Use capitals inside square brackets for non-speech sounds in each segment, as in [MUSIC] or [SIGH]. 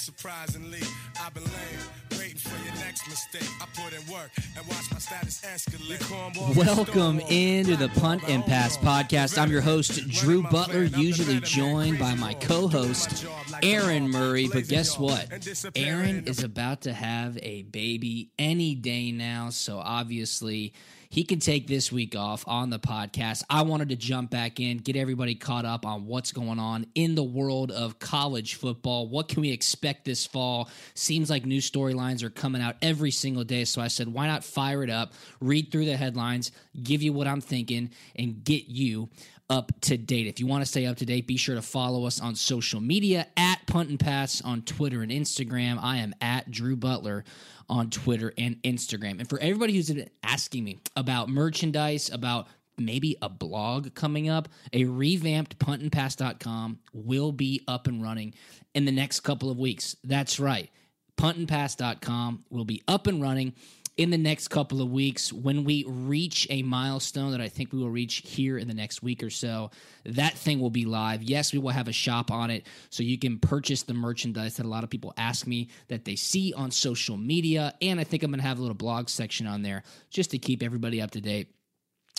surprisingly, I've been laying, waiting for your next mistake. I put in work and watch my status escalate. Welcome into the Punt and Pass podcast. I'm your host, Drew Butler, usually joined by my co host, Aaron Murray. But guess what? Aaron is about to have a baby any day now. So obviously, he can take this week off on the podcast. I wanted to jump back in, get everybody caught up on what's going on in the world of college football. What can we expect this fall? Seems like new storylines are coming out every single day. So I said, why not fire it up, read through the headlines, give you what I'm thinking, and get you up to date. If you want to stay up to date, be sure to follow us on social media at Punt and Pass on Twitter and Instagram. I am at Drew Butler on Twitter and Instagram. And for everybody who's been asking me about merchandise, about maybe a blog coming up, a revamped puntandpass.com will be up and running in the next couple of weeks. That's right. Puntandpass.com will be up and running in the next couple of weeks when we reach a milestone that I think we will reach here in the next week or so. That thing will be live. Yes, we will have a shop on it so you can purchase the merchandise that a lot of people ask me that they see on social media. And I think I'm going to have a little blog section on there just to keep everybody up to date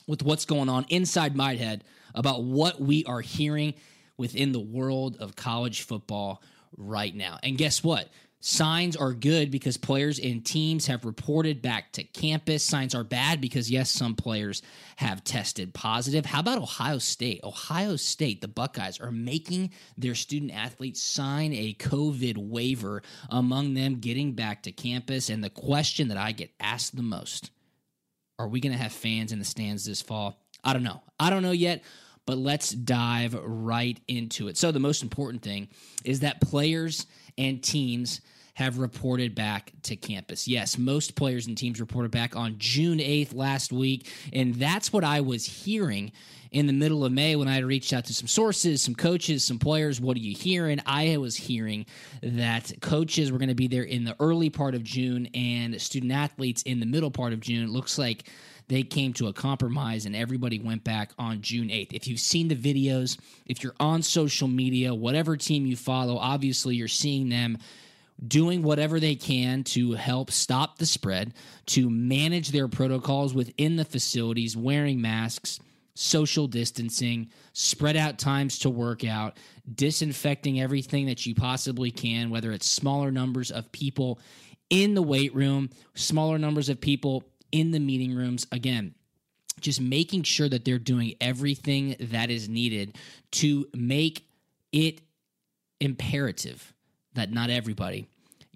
with what's going on inside my head about what we are hearing within the world of college football right now. And guess what? Signs are good because players and teams have reported back to campus. Signs are bad because, yes, some players have tested positive. How about Ohio State? Ohio State, the Buckeyes, are making their student athletes sign a COVID waiver, among them getting back to campus. And the question that I get asked the most are we going to have fans in the stands this fall? I don't know. I don't know yet, but let's dive right into it. So, the most important thing is that players and teams have reported back to campus. Yes, most players and teams reported back on June 8th last week, and that's what I was hearing in the middle of May when I had reached out to some sources, some coaches, some players. What are you hearing? I was hearing that coaches were going to be there in the early part of June and student athletes in the middle part of June. It looks like they came to a compromise and everybody went back on June 8th. If you've seen the videos, if you're on social media, whatever team you follow, obviously you're seeing them doing whatever they can to help stop the spread, to manage their protocols within the facilities, wearing masks, social distancing, spread out times to work out, disinfecting everything that you possibly can, whether it's smaller numbers of people in the weight room, smaller numbers of people in the meeting rooms. Again, just making sure that they're doing everything that is needed to make it imperative that not everybody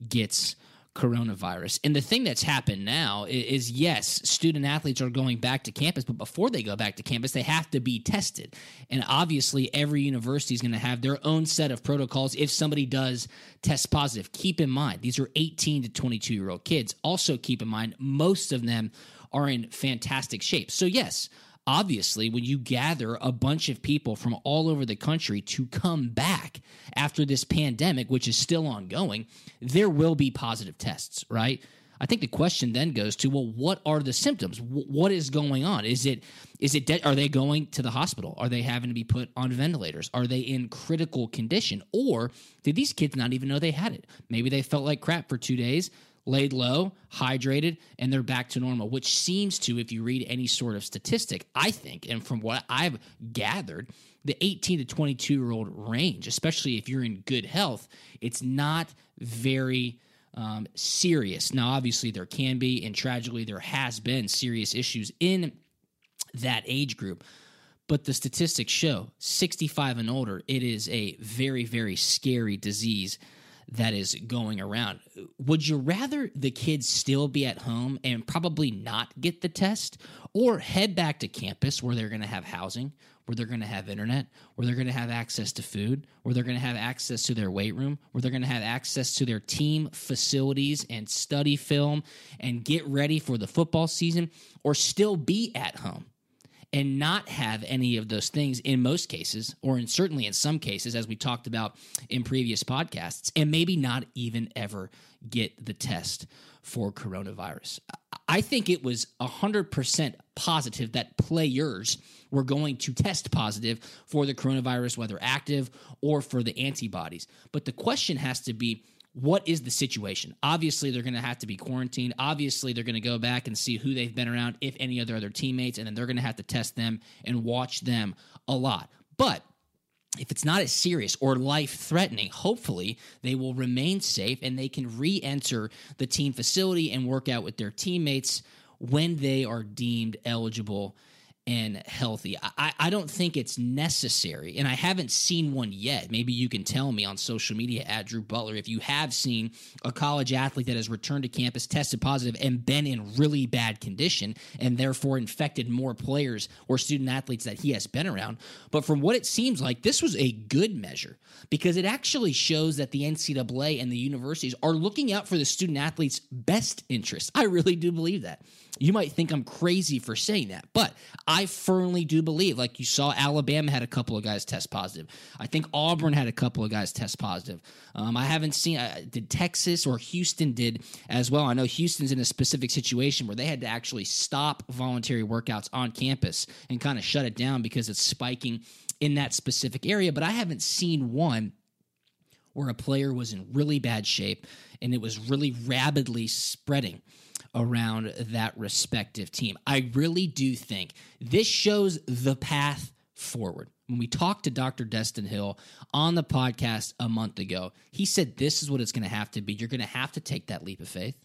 gets coronavirus. And the thing that's happened now i- is, yes, student athletes are going back to campus, but before they go back to campus, they have to be tested. And obviously, every university is going to have their own set of protocols if somebody does test positive. Keep in mind, these are 18 to 22 year old kids. Also, keep in mind, most of them are in fantastic shape. So, yes, obviously, when you gather a bunch of people from all over the country to come back after this pandemic, which is still ongoing, there will be positive tests, right? I think the question then goes to well, what are the symptoms? Wh- What is going on? Is it is it de- are they going to the hospital? Are they having to be put on ventilators? Are they in critical condition? Or did these kids not even know they had it? Maybe they felt like crap for two days, laid low, hydrated, and they're back to normal, which seems to, if you read any sort of statistic, I think, and from what I've gathered, the 18 to 22 year old range, especially if you're in good health, it's not very um, serious. Now, obviously, there can be, and tragically, there has been serious issues in that age group. But the statistics show 65 and older, it is a very, very scary disease that is going around. Would you rather the kids still be at home and probably not get the test or head back to campus where they're going to have housing, where they're going to have internet, where they're going to have access to food, where they're going to have access to their weight room, where they're going to have access to their team facilities and study film and get ready for the football season, or still be at home? And not have any of those things in most cases, or in certainly in some cases, as we talked about in previous podcasts, and maybe not even ever get the test for coronavirus. I think it was 100% positive that players were going to test positive for the coronavirus, whether active or for the antibodies. But the question has to be what is the situation? Obviously, they're going to have to be quarantined. Obviously, they're going to go back and see who they've been around, if any other other teammates, and then they're going to have to test them and watch them a lot. But if it's not as serious or life threatening, hopefully they will remain safe and they can re enter the team facility and work out with their teammates when they are deemed eligible and healthy. I, I don't think it's necessary, and I haven't seen one yet. Maybe you can tell me on social media at Drew Butler if you have seen a college athlete that has returned to campus, tested positive, and been in really bad condition, and therefore infected more players or student athletes that he has been around. But from what it seems like, this was a good measure because it actually shows that the NCAA and the universities are looking out for the student athletes' best interest. I really do believe that. You might think I'm crazy for saying that, but I firmly do believe, like you saw, Alabama had a couple of guys test positive. I think Auburn had a couple of guys test positive. Um, I haven't seen, uh, did Texas or Houston did as well? I know Houston's in a specific situation where they had to actually stop voluntary workouts on campus and kind of shut it down because it's spiking in that specific area, but I haven't seen one where a player was in really bad shape and it was really rapidly spreading around that respective team. I really do think this shows the path forward. When we talked to Dr. Destin Hill on the podcast a month ago, he said this is what it's going to have to be. You're going to have to take that leap of faith.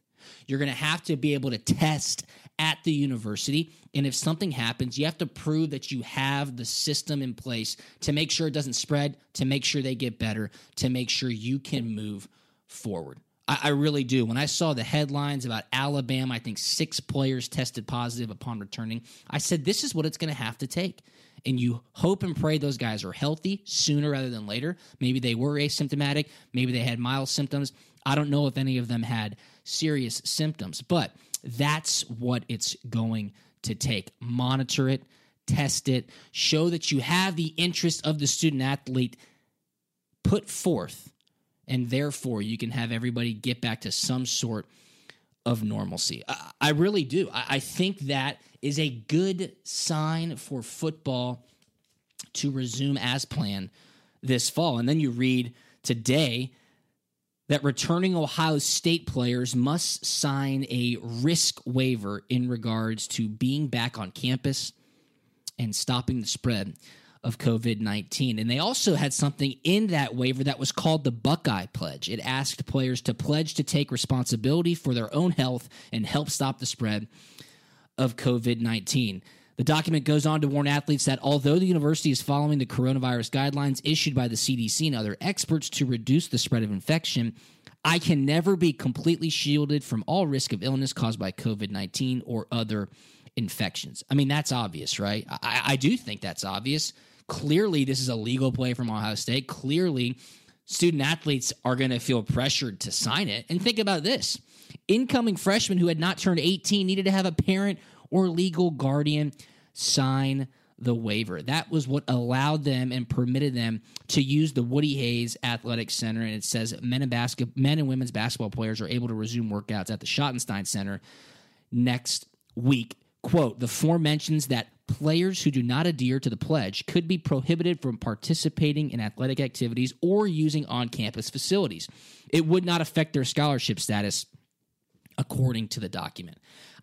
You're going to have to be able to test at the university. And if something happens, you have to prove that you have the system in place to make sure it doesn't spread, to make sure they get better, to make sure you can move forward. I, I really do. When I saw the headlines about Alabama, I think six players tested positive upon returning, I said, this is what it's going to have to take. And you hope and pray those guys are healthy sooner rather than later. Maybe they were asymptomatic, maybe they had mild symptoms. I don't know if any of them had serious symptoms, but that's what it's going to take. Monitor it, test it, show that you have the interest of the student athlete put forth and therefore you can have everybody get back to some sort of normalcy. I, I really do. I, I think that is a good sign for football to resume as planned this fall. And then you read today that returning Ohio State players must sign a risk waiver in regards to being back on campus and stopping the spread of COVID 19. And they also had something in that waiver that was called the Buckeye Pledge. It asked players to pledge to take responsibility for their own health and help stop the spread of COVID 19. The document goes on to warn athletes that although the university is following the coronavirus guidelines issued by the CDC and other experts to reduce the spread of infection, I can never be completely shielded from all risk of illness caused by COVID 19 or other infections. I mean, that's obvious, right? I, I do think that's obvious. Clearly, this is a legal play from Ohio State. Clearly, student athletes are going to feel pressured to sign it. And think about this incoming freshmen who had not turned 18 needed to have a parent or legal guardian sign the waiver. That was what allowed them and permitted them to use the Woody Hayes Athletic Center. And it says men and basket, men and women's basketball players are able to resume workouts at the Schottenstein Center next week. Quote: The form mentions that players who do not adhere to the pledge could be prohibited from participating in athletic activities or using on campus facilities. It would not affect their scholarship status according to the document.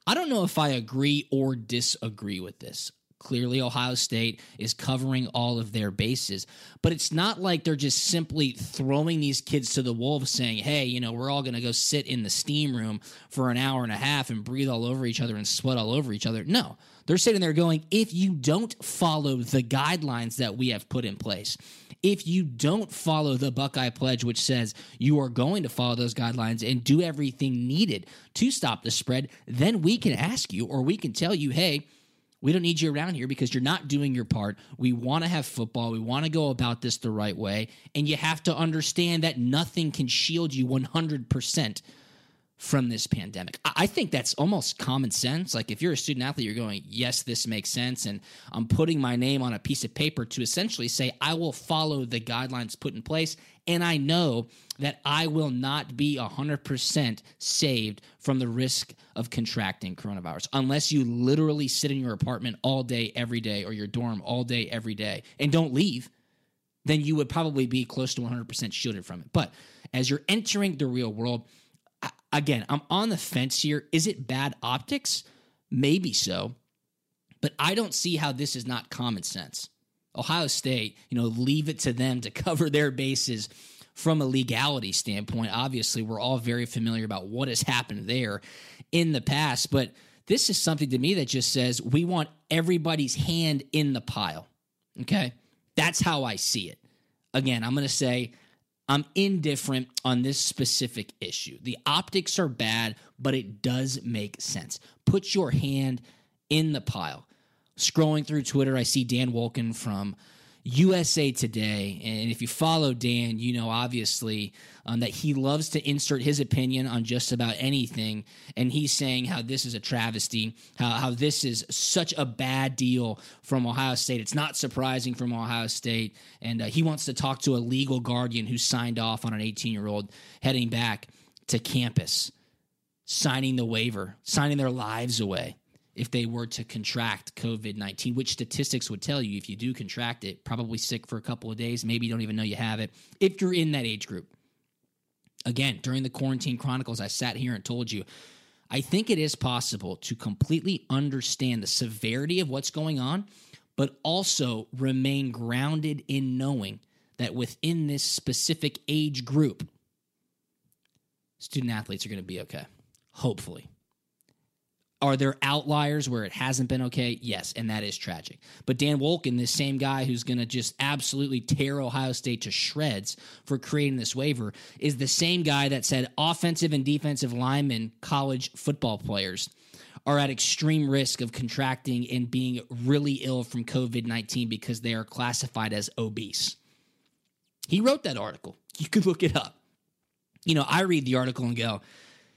I don't know if I agree or disagree with this. Clearly, Ohio State is covering all of their bases, but it's not like they're just simply throwing these kids to the wolves saying, hey, you know, we're all going to go sit in the steam room for an hour and a half and breathe all over each other and sweat all over each other. No, they're sitting there going, if you don't follow the guidelines that we have put in place, if you don't follow the Buckeye Pledge, which says you are going to follow those guidelines and do everything needed to stop the spread, then we can ask you or we can tell you, hey, we don't need you around here because you're not doing your part. We want to have football. We want to go about this the right way. And you have to understand that nothing can shield you 100% from this pandemic. I think that's almost common sense. Like if you're a student athlete, you're going, yes, this makes sense. And I'm putting my name on a piece of paper to essentially say, I will follow the guidelines put in place. And I know that I will not be 100% saved from the risk of contracting coronavirus unless you literally sit in your apartment all day, every day, or your dorm all day, every day, and don't leave. Then you would probably be close to 100% shielded from it. But as you're entering the real world, again, I'm on the fence here. Is it bad optics? Maybe so. But I don't see how this is not common sense. Ohio State, you know, leave it to them to [LAUGHS] cover their bases from a legality standpoint. Obviously, we're all very familiar about what has happened there in the past, but this is something to me that just says we want everybody's hand in the pile. Okay? That's how I see it. Again, I'm going to say I'm indifferent on this specific issue. The optics are bad, but it does make sense. Put your hand in the pile. Scrolling through Twitter, I see Dan Wolken from USA Today. And if you follow Dan, you know obviously um, that he loves to insert his opinion on just about anything. And he's saying how this is a travesty, how, how this is such a bad deal from Ohio State. It's not surprising from Ohio State. And uh, he wants to talk to a legal guardian who signed off on an 18 year old heading back to campus, signing the waiver, signing their lives away if they were to contract COVID 19, which statistics would tell you if you do contract it, probably sick for a couple of days, maybe you don't even know you have it, if you're in that age group. Again, during the Quarantine Chronicles, I sat here and told you, I think it is possible to completely understand the severity of what's going on, but also remain grounded in knowing that within this specific age group, student athletes are going to be okay. Hopefully. Are there outliers where it hasn't been okay? Yes, and that is tragic. But Dan Wolken, this same guy who's going to just absolutely tear Ohio State to shreds for creating this waiver, is the same guy that said offensive and defensive linemen, college football players, are at extreme risk of contracting and being really ill from COVID 19 because they are classified as obese. He wrote that article. You could look it up. You know, I read the article and go,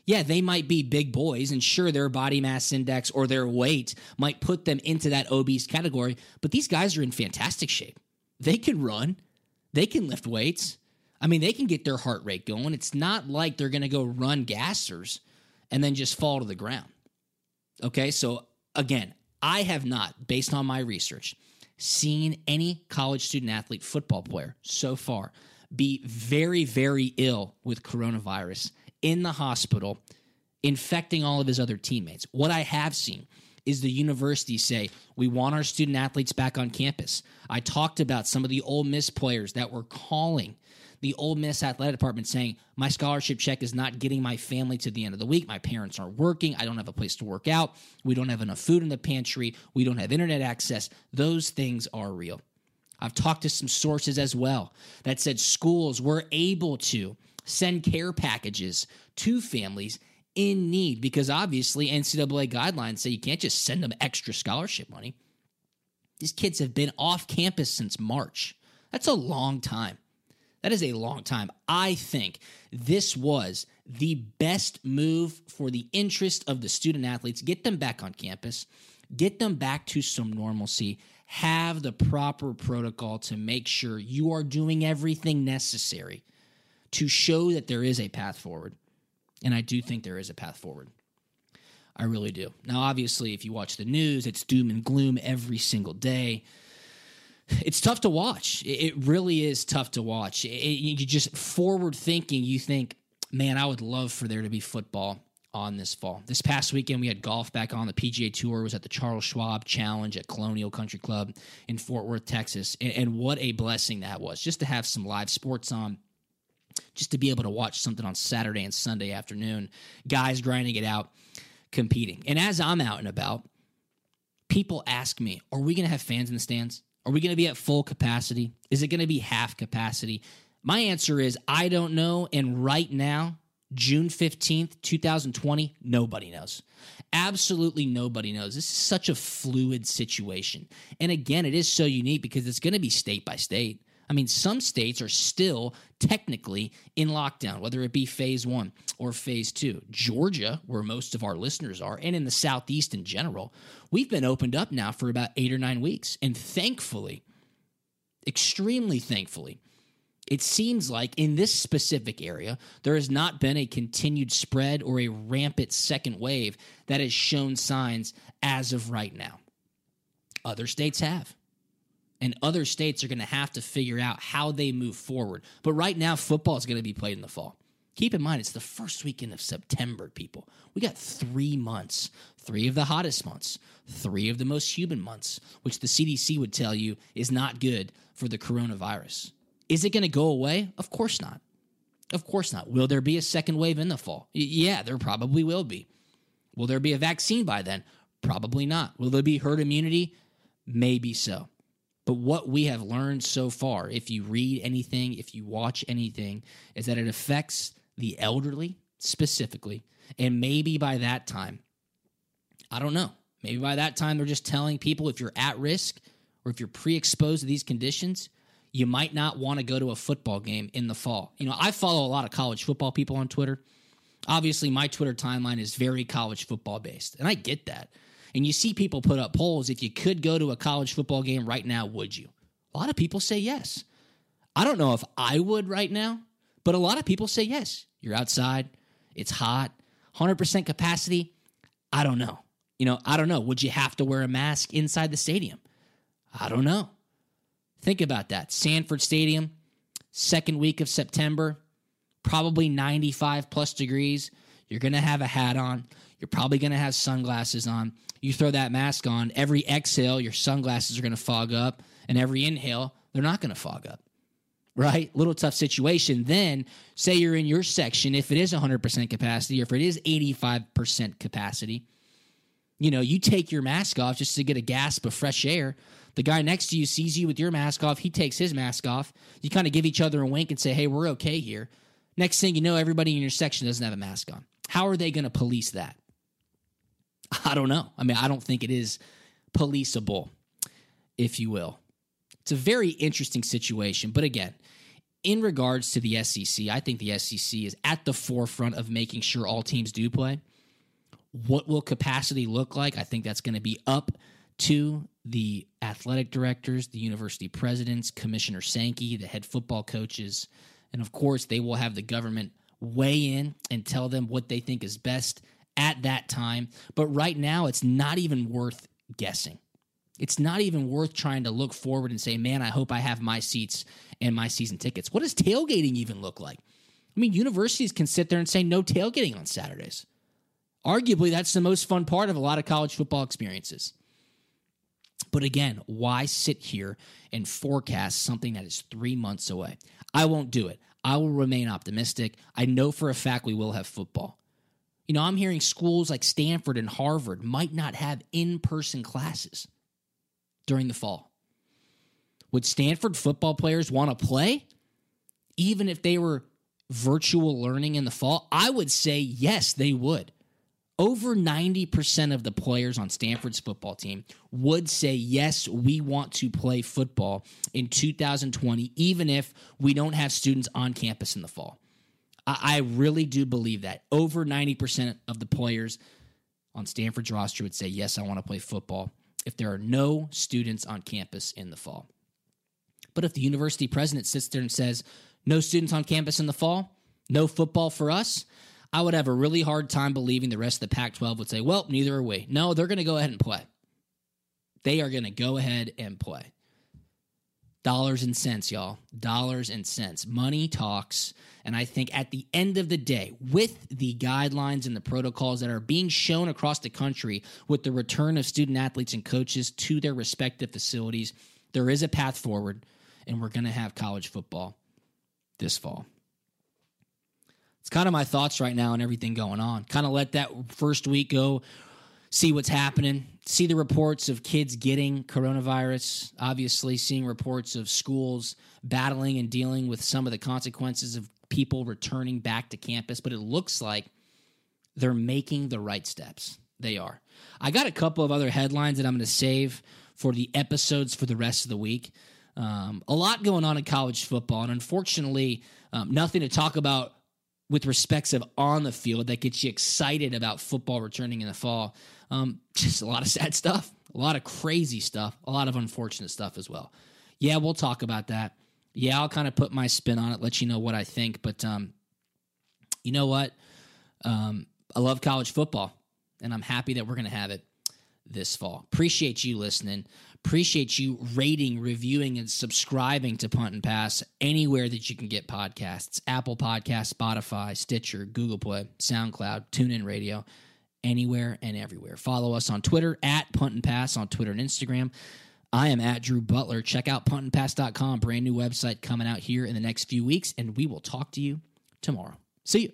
yeah, they might be big boys, and sure, their body mass index or their weight might put them into that obese category, but these guys are in fantastic shape. They can run, they can lift weights. I mean, they can get their heart rate going. It's not like they're going to go run gassers and then just fall to the ground. Okay, so again, I have not, based on my research, seen any college student athlete football player so far be very, very ill with coronavirus in the hospital infecting all of his other teammates. What I have seen is the university say, we want our student athletes back on campus. I talked about some of the Ole Miss players that were calling the Ole Miss athletic department saying, my scholarship check is not getting my family to the end of the week. My parents aren't working. I don't have a place to work out. We don't have enough food in the pantry. We don't have internet access. Those things are real. I've talked to some sources as well that said schools were able to send care packages to families in need because obviously NCAA guidelines say you can't just send them extra scholarship money. These kids have been off campus since March. That's a long time. That is a long time. I think this was the best move for the interest of the student athletes. Get them back on campus, get them back to some normalcy, have the proper protocol to make sure you are doing everything necessary to show that there is a path forward. And I do think there is a path forward. I really do. Now, obviously, if you watch the news, it's doom and gloom every single day. It's tough to watch. It really is tough to watch. It, you just forward thinking, you think, man, I would love for there to be football on this fall. This past weekend, we had golf back on. The PGA Tour was at the Charles Schwab Challenge at Colonial Country Club in Fort Worth, Texas. And, and, what a blessing that was just to have some live sports on, just to be able to watch something on Saturday and Sunday afternoon, guys grinding it out, competing. And as I'm out and about, people ask me, Are we going to have fans in the stands? Are we going to be at full capacity? Is it going to be half capacity? My answer is I don't know. And right now, June 15th, 2020, nobody knows. Absolutely nobody knows. This is such a fluid situation. And again, it is so unique because it's going to be state by state. I mean, some states are still technically in lockdown, whether it be phase one or phase two. Georgia, where most of our listeners are, and in the Southeast in general, we've been opened up now for about eight or nine weeks. And thankfully, extremely thankfully, it seems like in this specific area, there has not been a continued spread or a rampant second wave that has shown signs as of right now. Other states have. And other states are going to have to figure out how they move forward. But right now, football is going to be played in the fall. Keep in mind, it's the first weekend of September, people. We got three months, three of the hottest months, three of the most humid months, which the CDC would tell you is not good for the coronavirus. Is it going to go away? Of course not. Of course not. Will there be a second wave in the fall? Y- yeah, there probably will be. Will there be a vaccine by then? Probably not. Will there be herd immunity? Maybe so. But what we have learned so far, if you read anything, if you watch anything, is that it affects the elderly specifically. And maybe by that time, I don't know, maybe by that time they're just telling people if you're at risk or if you're pre exposed to these conditions, you might not want to go to a football game in the fall. You know, I follow a lot of college football people on Twitter. Obviously, my Twitter timeline is very college football based, and I get that. And you see people put up polls if you could go to a college football game right now, would you? A lot of people say yes. I don't know if I would right now, but a lot of people say yes. You're outside, it's hot, 100% capacity. I don't know. You know, I don't know. Would you have to wear a mask inside the stadium? I don't know. Think about that. Sanford Stadium, second week of September, probably 95 plus degrees. You're going to have a hat on. You're probably going to have sunglasses on. You throw that mask on, every exhale, your sunglasses are going to fog up, and every inhale, they're not going to fog up. Right? Little tough situation. Then, say you're in your section, if it is 100% capacity or if it is 85% capacity, you know, you take your mask off just to get a gasp of fresh air. The guy next to you sees you with your mask off. He takes his mask off. You kind of give each other a wink and say, hey, we're okay here. Next thing you know, everybody in your section doesn't have a mask on. How are they going to police that? [LAUGHS] I don't know. I mean, I don't think it is policeable, if you will. It's a very interesting situation. But again, in regards to the SEC, I think the SEC is at the forefront of making sure all teams do play. What will capacity look like? I think that's going to be up to the athletic directors, the university presidents, Commissioner Sankey, the head football coaches, and of course, they will have the government weigh in and tell them what they think is best at that time. But right now, it's not even worth guessing. It's not even worth trying to look forward and say, man, I hope I have my seats and my season tickets. What does tailgating even look like? I mean, universities can sit there and say no tailgating on Saturdays. Arguably, that's the most fun part of a lot of college football experiences. But again, why sit here and forecast something that is three months away? I won't do it. I will remain optimistic. I know for a fact we will have football. You know, I'm hearing schools like Stanford and Harvard might not have in person classes during the fall. Would Stanford football players want to play? Even if they were virtual learning in the fall? I would say yes, they would over 90% of the players on Stanford's football team would say, yes, we want to play football in 2020, even if we don't have students on campus in the fall. I, really do believe that. Over 90% of the players on Stanford's roster would say, yes, I want to play football if there are no students on campus in the fall. But if the university president sits there and says, no students on campus in the fall, no football for us, I would have a really hard time believing the rest of the Pac 12 would say, well, neither are we. No, they're going to go ahead and play. They are going to go ahead and play. Dollars and cents, y'all. Dollars and cents. Money talks. And I think at the end of the day, with the guidelines and the protocols that are being shown across the country with the return of student athletes and coaches to their respective facilities, there is a path forward, and we're going to have college football this fall. It's kind of my thoughts right now and everything going on. Kind of let that first week go, see what's happening, see the reports of kids getting coronavirus, obviously, seeing reports of schools battling and dealing with some of the consequences of people returning back to campus. But it looks like they're making the right steps. They are. I got a couple of other headlines that I'm going to save for the episodes for the rest of the week. Um, a lot going on in college football, and unfortunately, um, nothing to talk about with respects of on the field that gets you excited about football returning in the fall. Um, just a lot of sad [LAUGHS] stuff, a lot of crazy stuff, a lot of unfortunate stuff as well. Yeah, we'll talk about that. Yeah, I'll kind of put my spin on it, let you know what I think. But um, you know what? Um, I love college football, and I'm happy that we're going to have it this fall. Appreciate you listening. Appreciate you rating, reviewing, and subscribing to Punt and Pass anywhere that you can get podcasts Apple Podcasts, Spotify, Stitcher, Google Play, SoundCloud, TuneIn Radio, anywhere and everywhere. Follow us on Twitter at Punt and Pass on Twitter and Instagram. I am at Drew Butler. Check out puntandpass.com, brand new website coming out here in the next few weeks, and we will talk to you tomorrow. See you.